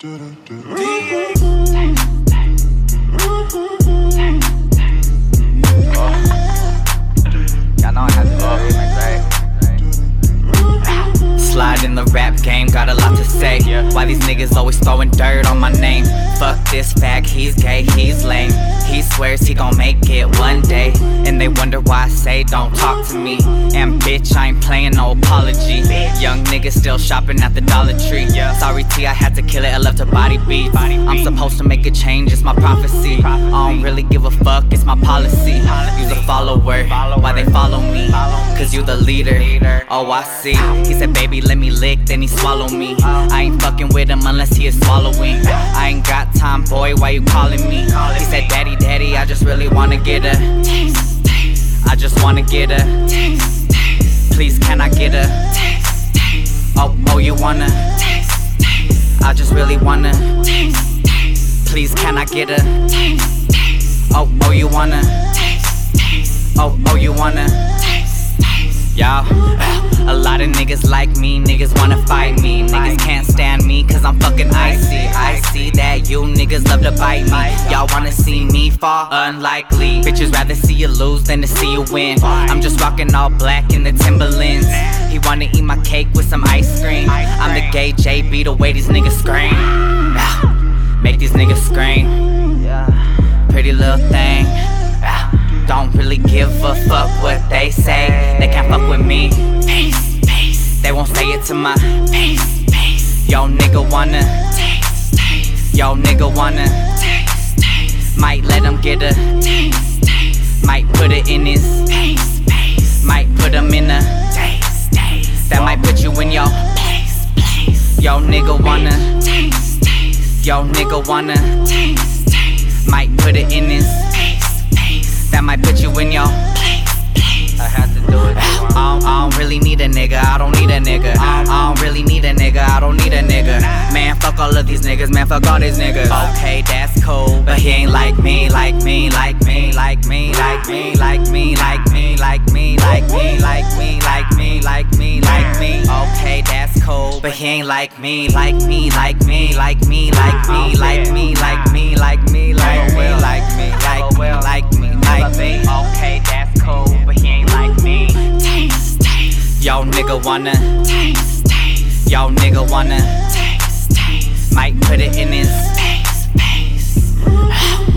Y'all know I have to it, like, right? Slide in the rap game, got a lot to say. Why these niggas always throwing dirt on my name? Fuck this fact, he's gay, he's lame. He swears he gon' make it one day. And they wonder why I say don't talk to me. And bitch, I ain't playing no apology. Still shopping at the Dollar Tree. Sorry T, I had to kill it, I left her body beat. I'm supposed to make a change, it's my prophecy. I don't really give a fuck, it's my policy. You's a follower, why they follow me? Cause you the leader. Oh, I see. He said, baby, let me lick, then he swallow me. I ain't fucking with him unless he is swallowing. I ain't got time, boy, why you calling me? He said, daddy, daddy, I just really wanna get a taste, taste. I just wanna get a taste, taste. Please, can I get a taste? Oh, oh, you wanna taste, taste. I just really wanna taste, taste. Please, can I get a taste, taste? Oh, oh, you wanna taste, taste. Oh, oh, you wanna taste, taste. Y'all, a lot of niggas like me, niggas wanna fight me. Niggas can't stand me cause I'm fucking icy. I see that you niggas love to bite me. Y'all wanna see me fall? Unlikely. Bitches rather see you lose than to see you win. I'm just rocking all black in the Timberlands. Gay JB, the way these niggas scream. Make these niggas scream. Pretty little thing. Don't really give a fuck what they say. They can't fuck with me. Peace, peace. They won't say it to my face. Yo, nigga wanna taste, taste. Yo, nigga wanna taste, taste. Might let him get a taste, taste. Might put it in his face, face. Might put him in a taste, taste. That might put you in your. Yo, nigga wanna taste, taste. Yo, nigga wanna taste, taste. Might put it in his face, face. That might put you in your place, place. I had to do it. I don't, I don't really need a nigga. I don't need a nigga. I don't, I don't really need a nigga. I don't need a nigga. Man, fuck all of these niggas. Man, fuck all these niggas. Okay, that's cool, but he ain't like me, like me, like me, like me, like me, like me, like me, like me, like me, like me, but he ain't like me, like me, like me, like me, like me, like me, like me, like me, like me, like me, like me, like me, like me. Okay, that's cool, but he ain't like me. Taste, taste. Yo, nigga wanna taste, taste. Yo, nigga wanna taste, taste. Might put it in his face, face.